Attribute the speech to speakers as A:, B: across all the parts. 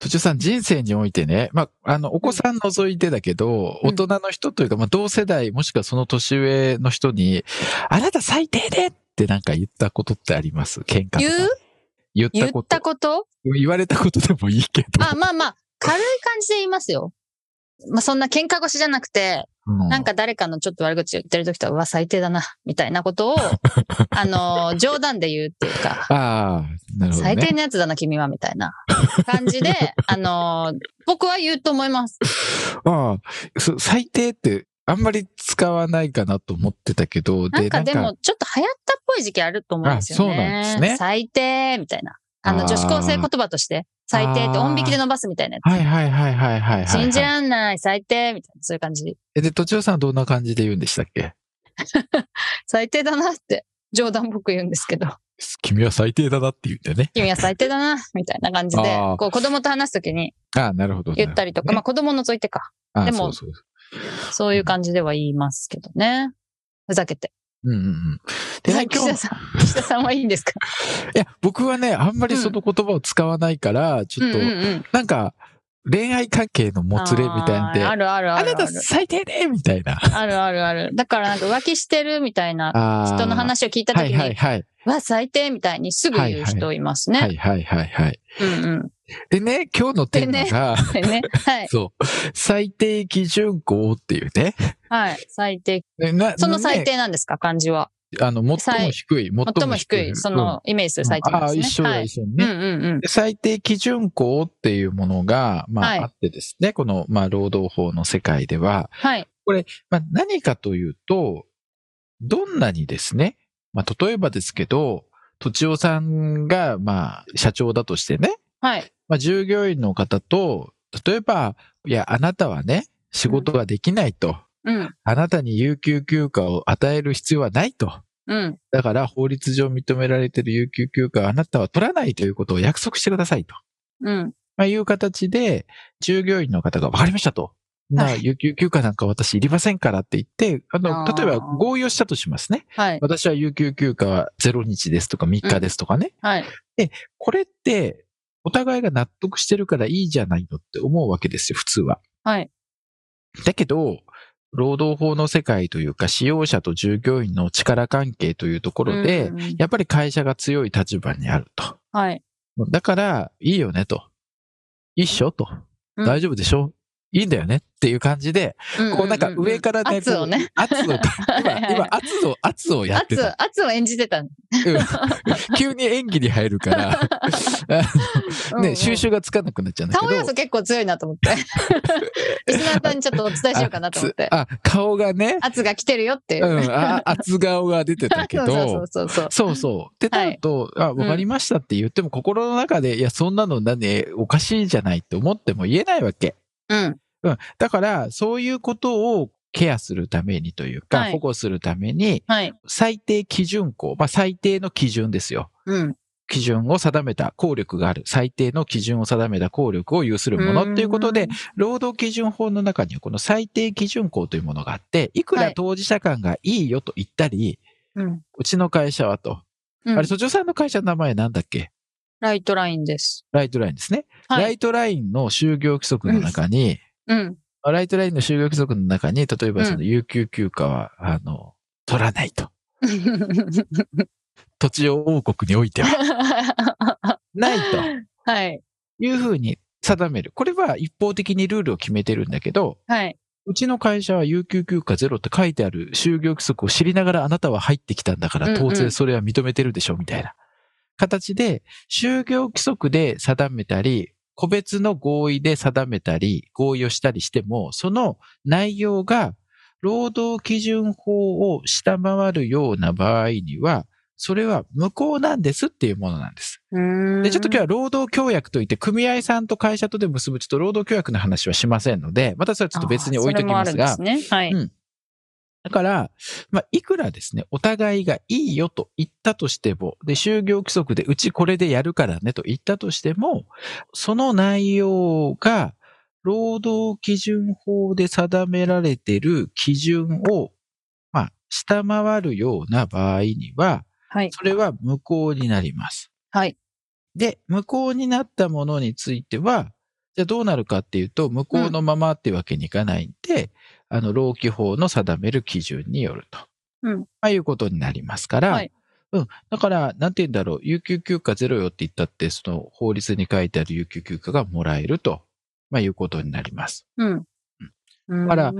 A: 途中さん、人生においてね、まあ、あの、お子さん除いてだけど、
B: うん
A: 大人の人というか、まあ、同世代、もしくはその年上の人に、あなた最低でってなんか言ったことってあります？喧嘩とか。
B: 言う？
A: 言っ
B: 言っ
A: たこと。
B: たこと？
A: 言われたことでもいいけど。
B: あまあまあ軽い感じで言いますよまあそんな喧嘩腰じゃなくて
A: う
B: なんか誰かのちょっと悪口言ってる時とは、うわ、最低だな、みたいなことを、あの、冗談で言うっていうか、
A: ああ、なるほどね。
B: 最低なやつだな、君は、みたいな感じで、あの、僕は言うと思います。
A: ああ、そ最低って、あんまり使わないかなと思ってたけど、
B: なんかでも、ちょっと流行ったっぽい時期あると思うんですよね。
A: あそうなんですね
B: 最低、みたいな。あの、女子高生言葉として、最低って音引きで伸ばすみたいなやつ。
A: はいはいはいはいはいはい、はい。
B: 信じらんない、最低、みたいな、そういう感じ。
A: えで、途中さんはどんな感じで言うんでしたっけ？
B: 最低だなって、冗談っぽく言うんですけど、
A: 君は最低だなって言うんだよね。
B: 君は最低だな、みたいな感じで こう子供と話すときに
A: ああ、なるほど。
B: 言ったりとか、
A: ね
B: まあ子供除いてか。
A: ああ
B: でも
A: そうそう
B: そういう感じでは言いますけどね。ふざけて。
A: うんうんうん。でね、今日、
B: 岸田さん、岸田さんはいいんですか？
A: いや、僕はね、あんまりその言葉を使わないから、ちょっと、
B: うんうんうん
A: なんか、恋愛関係のもつれみたいなんで、あ
B: るあるあるある。
A: なた最低でみたいな。
B: あるあるある。だからなんか浮気してるみたいな人の話を聞いたときに、
A: はいはいはい。
B: わ、最低みたいにすぐ言う人いますね。
A: はいはいはいはい。
B: うんうん。
A: でね、今日のテーマが、
B: でね。はい。
A: そう、最低基準項っていうね。
B: はい。最低。その最
A: ね
B: 低なんですか、漢字は？
A: あの、最も低い、
B: 最も低い、そのイメージする最低ですね。
A: 一緒だ、
B: はい。
A: 一緒にね。
B: うんうんうん。
A: で最低基準項っていうものが、まあ、
B: はい
A: あってですね、この、まあ、労働法の世界では、
B: はい。
A: まあ、何かというと、どんなにですね、まあ、例えばですけど、とちおさんが、まあ、社長だとしてね、
B: はい。
A: まあ、従業員の方と、例えば、いや、あなたはね、仕事ができないと、
B: うん。
A: あなたに有給休暇を与える必要はないと。
B: うん。
A: だから、法律上認められている有給休暇はあなたは取らないということを約束してくださいと。
B: うん。
A: まあ、いう形で、従業員の方が分かりましたと。なあ、
B: はい
A: 有給休暇なんか私いりませんからって言って、あの、例えば合意をしたとしますね。
B: はい。
A: 私は有給休暇は0日ですとか3日ですとかね。
B: はい。
A: これって、お互いが納得してるからいいじゃないのって思うわけですよ、普通は。
B: はい。
A: だけど、労働法の世界というか、使用者と従業員の力関係というところで、
B: うんうんうん
A: やっぱり会社が強い立場にあると。
B: はい。
A: だから、いいよねと。いいっしょと。
B: うん
A: 大丈夫でしょ？いいんだよねっていう感じで、こうなんか上からね、
B: 圧をね。
A: 圧を、今、今圧を、圧をやって
B: 圧
A: た。、
B: 圧を演じてた。
A: うん 急に演技に入るから、あ のね、収集がつかなくなっちゃうんだけど。
B: 顔要素結構強いなと思って。リスナーさんにちょっとお伝えしようかなと思って。
A: あ、あ顔がね、
B: 圧が来てるよっていう。
A: うん、あ圧顔が出てたけ
B: そう
A: ど、
B: そうそうそう。
A: そうそう。ってなると、あ、わかりましたって言っても、心の中で、いや、そんなの何、おかしいじゃないって思っても言えないわけ。
B: うん。
A: うん。だから、そういうことをケアするためにというか、
B: はい
A: 保護するために、
B: はい。
A: 最低基準項、まあ、最低の基準ですよ。
B: うん。
A: 基準を定めた効力がある。最低の基準を定めた効力を有するものっていうことで、労働基準法の中にはこの最低基準項というものがあって、いくら
B: はい
A: 当事者間がいいよと言ったり、
B: うん。
A: うちの会社はと。
B: うん
A: あれ、そちょさんの会社の名前なんだっけ？
B: ライトラインです。
A: ライトラインですね。
B: はい。
A: ライトラインの就業規則の中に、
B: うん。
A: ライトラインの就業規則の中に、例えばその有給休暇は、あの、取らないと。土地王国においては、ないと
B: はい。
A: いうふうに定める。これは一方的にルールを決めてるんだけど、
B: はい。
A: うちの会社は有給休暇ゼロって書いてある就業規則を知りながらあなたは入ってきたんだから当然それは認めてるでしょみたいな形で就業規則で定めたり個別の合意で定めたり合意をしたりしてもその内容が労働基準法を下回るような場合にはそれは無効なんですっていうものなんです。で、ちょっと今日は労働協約といって、組合さんと会社とで結ぶちょっと労働協約の話はしませんので、またそれはちょっと別に置いときますが
B: それもあるんですね。はい。
A: うんだから、まあ、いくらですね、お互いがいいよと言ったとしても、で、就業規則でうちこれでやるからねと言ったとしても、その内容が、労働基準法で定められている基準を、まあ、下回るような場合には、
B: はい。
A: それは無効になります。
B: はい。
A: で、無効になったものについては、じゃあどうなるかっていうと、無効のままっていうわけにいかないんで、あの、労基法の定める基準によると。
B: うん
A: まあ、いうことになりますから、
B: はい
A: うん。だから、なんて言うんだろう、有給休暇ゼロよって言ったって、その法律に書いてある有給休暇がもらえると、まあ、いうことになります。
B: うん。うん。
A: だから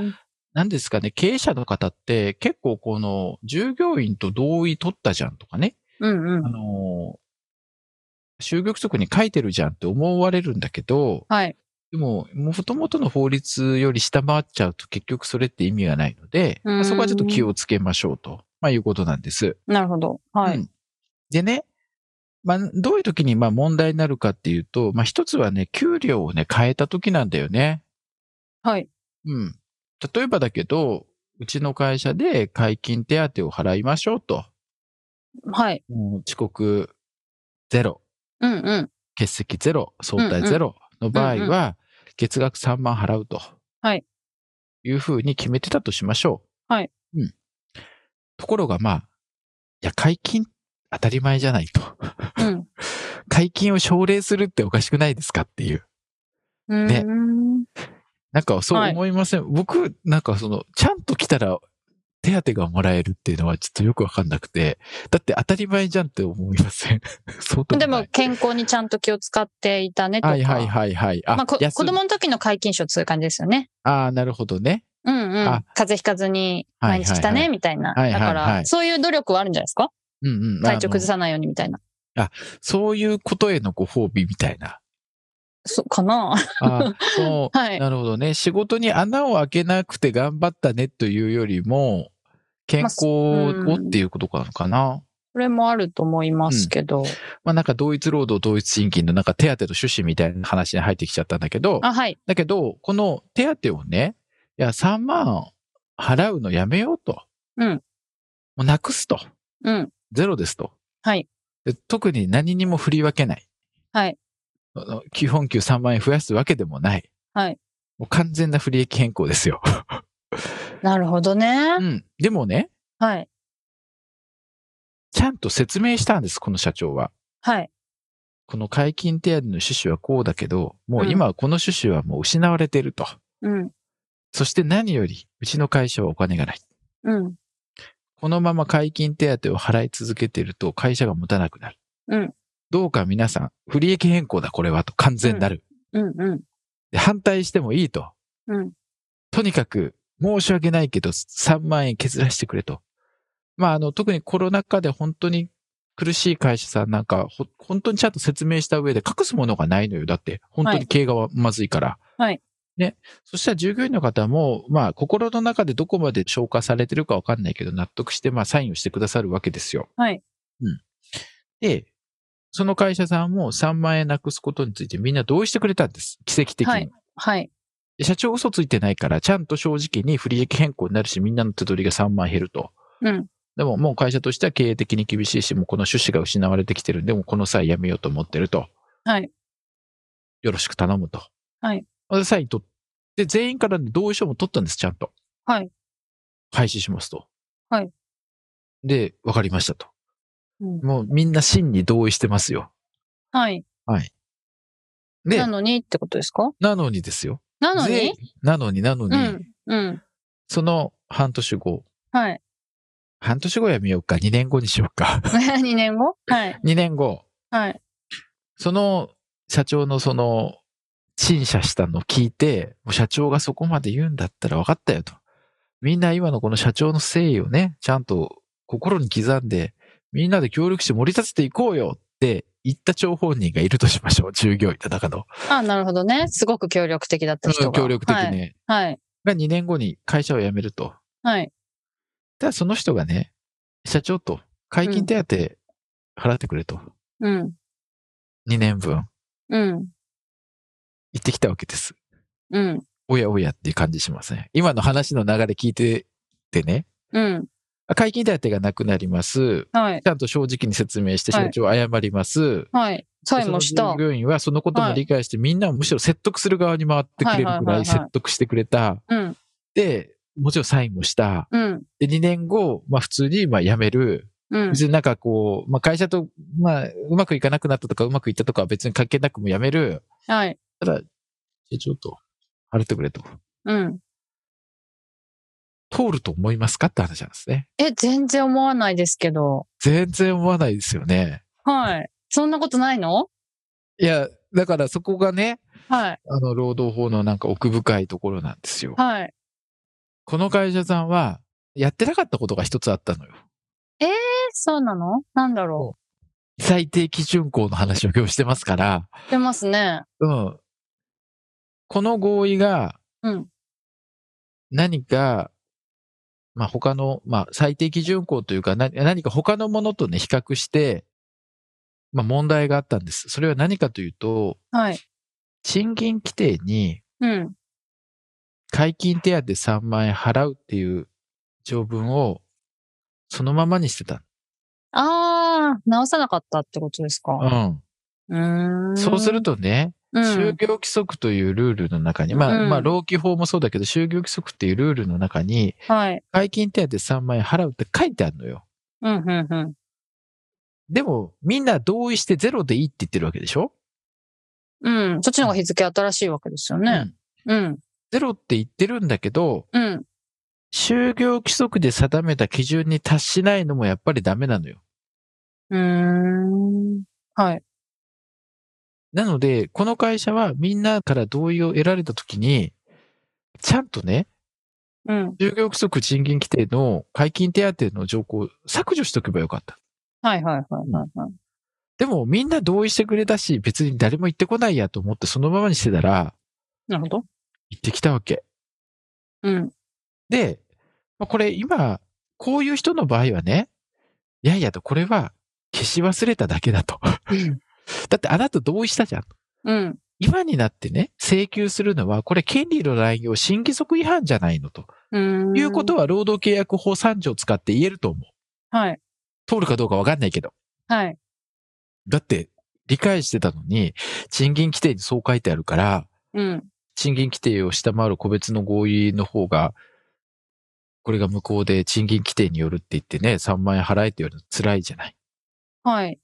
B: うん
A: なんですかね、経営者の方って結構この、従業員と同意取ったじゃんとかね、
B: うん
A: あ。の就業規則に書いてるじゃんって思われるんだけど、
B: はい。
A: でも、もともとの法律より下回っちゃうと結局それって意味がないので、
B: うん
A: まあそこはちょっと気をつけましょうと、まあいうことなんです。
B: なるほど。はい。
A: うんでね、まあどういう時にまあ問題になるかっていうと、まあ一つはね、給料をね、変えた時なんだよね。
B: はい。
A: うん。例えばだけど、うちの会社で解禁手当を払いましょうと。
B: はい。
A: もう遅刻ゼロ、
B: うんうん。
A: 欠席ゼロ、相対ゼロの場合は、月額3万払うと。
B: はい。
A: いうふうに決めてたとしましょう。
B: はい。
A: うん。ところがまあ、いや、解禁当たり前じゃないと。
B: うん。
A: 解禁を奨励するっておかしくないですかっていう。ねなんかそう
B: はい
A: 思いません、僕、なんかその、ちゃんと来たら手当がもらえるっていうのはちょっとよくわかんなくて、だって当たり前じゃんって思いません？そうでも
B: 健康にちゃんと気を使っていたねとか。
A: はいはいはいはい。あ、
B: まあ、子供の時の解禁賞っていう感じですよね。
A: ああ、なるほどね。
B: うんうん。
A: あ
B: 風邪ひかずに毎日来たね、みたいな。
A: はいはいはい
B: だから、そういう努力はあるんじゃないですか？
A: うんうん。
B: 体調崩
A: さ
B: さないようにみたいな。
A: そういうことへのご褒美みたいな。
B: そうかな
A: あそう。
B: はい
A: なるほどね。仕事に穴を開けなくて頑張ったねというよりも、健康をっていうことなのかな。
B: それもあると思いますけど。
A: まあなんか同一労働同一賃金のなんか手当の趣旨みたいな話に入ってきちゃったんだけど、
B: あ、はい。
A: だけど、この手当をね、いや、3万払うのやめようと。
B: うん。
A: もうなくすと。
B: うん。
A: ゼロですと。
B: はい。
A: で特に何にも振り分けない。
B: はい。
A: 基本給3万円増やすわけでもない。
B: はい。
A: もう完全な不利益変更ですよ。
B: なるほどね
A: う。ん。でもね、
B: はい。
A: ちゃんと説明したんです、この社長は。
B: はい。
A: この解禁手当の趣旨はこうだけど、もう今はこの趣旨はもう失われていると。
B: うん。
A: そして何より、うちの会社はお金がない。
B: うん。
A: このまま解禁手当を払い続けていると会社が持たなくなる。
B: うん。
A: どうか皆さん、不利益変更だこれはと完全なる。
B: うん。うん。
A: で反対してもいいと。
B: うん。
A: とにかく申し訳ないけど3万円削らせてくれと。まあ、あの、特にコロナ禍で本当に苦しい会社さんなんか、ほ本当にちゃんと説明した上で隠すものがないのよ。だって、本当に経営がまずいから。
B: はい。
A: ね。そしたら従業員の方も、まあ、心の中でどこまで消化されてるかわかんないけど、納得して、まあ、サインをしてくださるわけですよ。
B: はい。
A: で、その会社さんも3万円なくすことについてみんな同意してくれたんです。奇跡的に。
B: はいはい。
A: で社長嘘ついてないから、ちゃんと正直に不利益変更になるし、みんなの手取りが3万減ると。
B: うん。
A: でももう会社としては経営的に厳しいし、もうこの趣旨が失われてきてるんで、もうこの際やめようと思ってると。
B: はい。
A: よろしく頼むと。
B: はい。
A: で、サイン取って、全員から同意書も取ったんです、ちゃんと。
B: はい。
A: 廃止しますと。
B: はい。
A: で、わかりましたと。
B: うん
A: もうみんな真に同意してますよ。
B: はい。
A: で
B: な、のにってことですか？
A: なのにですよ。
B: なの
A: 全
B: に
A: なのになのに、
B: うん。うん。
A: その半年後、
B: はい。
A: 半年後やめようか、2年後にしようか。
B: 2年後？はい。
A: 2年後、
B: はい。
A: その社長のその陳謝したのを聞いて、もう社長がそこまで言うんだったら分かったよと。みんな今のこの社長の誠意をね、ちゃんと心に刻んで、みんなで協力して盛り立てていこうよって言った張本人がいるとしましょう。従業員の中の。
B: あ、なるほどね。すごく協力的だった人が。
A: 協力的ね。
B: はい。
A: が2年後に会社を辞めると。
B: はい。
A: ただその人がね、社長と解禁手当払ってくれと。
B: うん。
A: 2年分。
B: うん。
A: 言ってきたわけです。
B: うん。
A: おやおやっていう感じしません？今の話の流れ聞いててね、
B: うん。
A: 解禁手当がなくなります。
B: はい。
A: ちゃんと正直に説明して
B: はい
A: 社長謝ります。
B: はい。サインもした
A: その従。業員はそのことも理解して、みんなをむしろ説得する側に回ってくれるぐらい
B: はいはいはいはい
A: 説得してくれた。
B: うん。
A: で、もちろんサインもした。
B: うん。
A: で、2年後、まあ普通にまあ辞める。
B: うん。
A: 別になんかこう、まあ会社と、まあうまくいかなくなったとかうまくいったとかは別に関係なくも辞める。
B: はい。
A: ただ、ちょっと、払ってくれと。
B: うん。
A: 通ると思いますかって話なんですね。
B: え、全然思わないですけど。
A: 全然思わないですよね。
B: はい。そんなことないの？
A: いや、だからそこがね、
B: はい。
A: あの、労働法のなんか奥深いところなんですよ。
B: はい。
A: この会社さんは、やってなかったことが一つあったのよ。
B: え、そうなの？なんだろ
A: 最低基準項の話を今日してますから、
B: う。出ますね。
A: うん。この合意が
B: うん。
A: 何か、まあ、他の、まあ、最低基準項というか、な何か他のものとね、比較して、まあ、問題があったんです。それは何かというと、
B: はい。
A: 賃金規定に
B: うん。
A: 解禁手当3万円払うっていう条文をそのままにしてた。
B: あー、直さなかったってことですか。
A: うん。
B: うーん。
A: そうするとね、
B: うん、
A: 就業規則というルールの中に、まあ、
B: うん
A: まあ、労基法もそうだけど、就業規則っていうルールの中に、
B: はい。
A: 解禁手当3万円払うって書いてあるのよ。
B: うん、うん、うん。
A: でも、みんな同意してゼロでいいって言ってるわけでしょ？
B: うん。そっちの方が日付新しいわけですよね。うん。
A: ゼロって言ってるんだけど、
B: うん。
A: 就業規則で定めた基準に達しないのもやっぱりダメなのよ。
B: うーん。はい。
A: なので、この会社はみんなから同意を得られたときに、ちゃんとね、
B: うん。
A: 就業規則賃金規定の解禁手当の条項を削除しとけばよかった。
B: はい、はい、はい、はいはい。
A: でもみんな同意してくれたし、別に誰も言ってこないやと思ってそのままにしてたら、
B: なるほど。
A: 言ってきたわけ。
B: うん。
A: で、まあこれ今、こういう人の場合はね、いやいやと、これは消し忘れただけだと。だってあなた同意したじゃん。
B: うん。
A: 今になってね、請求するのは、これ権利の乱用、新規則違反じゃないのと。
B: うん。
A: いうことは、労働契約法3条を使って言えると思う。
B: はい。
A: 通るかどうかわかんないけど。
B: はい。
A: だって、理解してたのに、賃金規定にそう書いてあるから、
B: うん。
A: 賃金規定を下回る個別の合意の方が、これが無効で賃金規定によるって言ってね、3万円払えって言われるの辛いじゃない。
B: はい。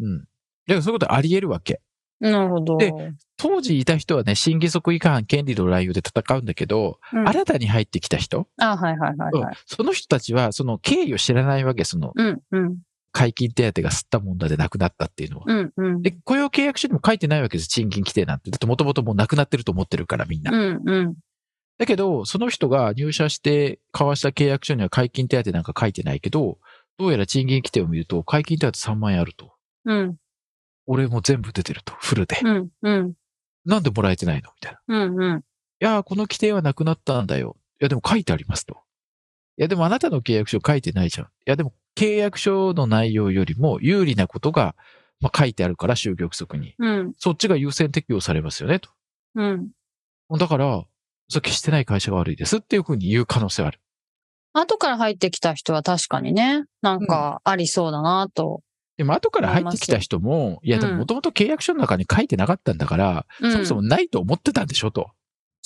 A: うん。だからそういうことあり得るわけ。
B: なるほど。
A: で当時いた人はね、新規則違反、権利の乱用で戦うんだけど、
B: うん、
A: 新たに入ってきた人、
B: あ、はい、はい、はい、はい。
A: その人たちは、その経緯を知らないわけ、その
B: うん、うん。
A: 解禁手当が吸ったもんだでなくなったっていうのは。
B: うん、うん。
A: で、雇用契約書にも書いてないわけです、賃金規定なんて。だってもともともうなくなってると思ってるから、みんな。
B: うん、うん。
A: だけど、その人が入社して交わした契約書には解禁手当なんか書いてないけど、どうやら賃金規定を見ると、解禁手当3万円あると。
B: うん、
A: 俺も全部出てると、フルで。
B: うん、うん。
A: なんでもらえてないの？みたいな。い
B: うん、うん。
A: やー、この規定はなくなったんだよ。いや、でも書いてありますと。いや、でもあなたの契約書書いてないじゃん。いや、でも契約書の内容よりも有利なことが、まあ、書いてあるから、就業規則に。
B: うん、
A: そっちが優先適用されますよね、と。
B: うん。
A: だから、それ消してない会社が悪いですっていうふうに言う可能性はある。
B: 後から入ってきた人は確かにね、なんかありそうだなと。
A: でも後から入ってきた人も、いやでも
B: うん
A: もともと契約書の中に書いてなかったんだから、
B: うん、
A: そもそもないと思ってたんでしょと。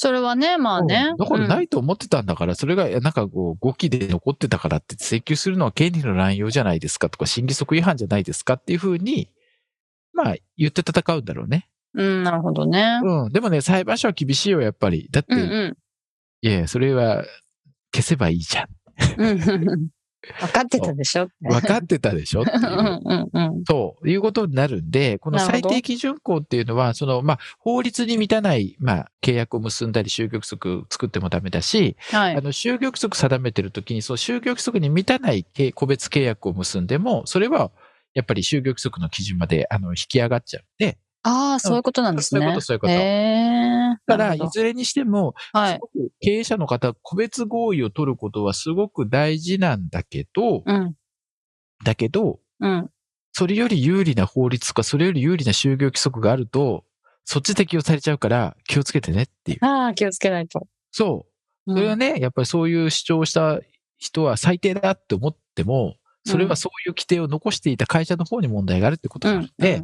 B: それはね、まあね
A: うん。だからないと思ってたんだから、それがなんかこう、語気で残ってたからって請求するのは権利の乱用じゃないですかとか、審議則違反じゃないですかっていうふうに、まあ言って戦うんだろうね。
B: うん、うん、なるほどね。
A: うん。でもね、裁判所は厳しいよ、やっぱり。だって、
B: うん、うん。
A: いや、それは消せばいいじゃん。
B: 分かってたでしょ？
A: 分かってたでしょ？っていう。そう、いうことになるんで、この最低基準項っていうのは、その、まあ、法律に満たない、まあ、契約を結んだり、就業規則作ってもダメだし、
B: はい。
A: あの、就業規則定めてるときに、そう、就業規則に満たない契個別契約を結んでも、それは、やっぱり就業規則の基準まで、あの、引き上がっちゃうんで、
B: ああ、そういうことなんですね。
A: そういうことそういうこと
B: へえ。
A: だから、
B: ない
A: ずれにしても、
B: はい。
A: すごく経営者の方、個別合意を取ることはすごく大事なんだけど、
B: うん。
A: だけど、
B: うん。
A: それより有利な法律とか、それより有利な就業規則があると、そっち適用されちゃうから気をつけてねっていう。
B: ああ、気をつけないと。
A: そう。
B: うん
A: それはね、やっぱりそういう主張をした人は最低だって思っても、それはそういう規定を残していた会社の方に問題があるってこと
B: う。
A: なんので、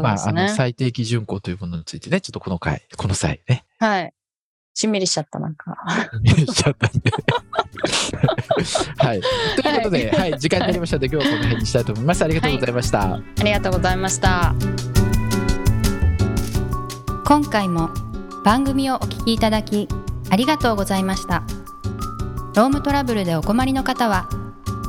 A: まあ、あ
B: ですね。
A: の、最低基準項というものについてね、ちょっとこの回、この際ね、
B: はい。しんみりしちゃった、なんか。
A: しちゃったんで。はい。ということで、はい、時間になりましたので、今日はこの辺にしたいと思います。ありがとうございました。
B: ありがとうございました。今回も番組をお聞きいただきありがとうございました。ロームトラブルでお困りの方は、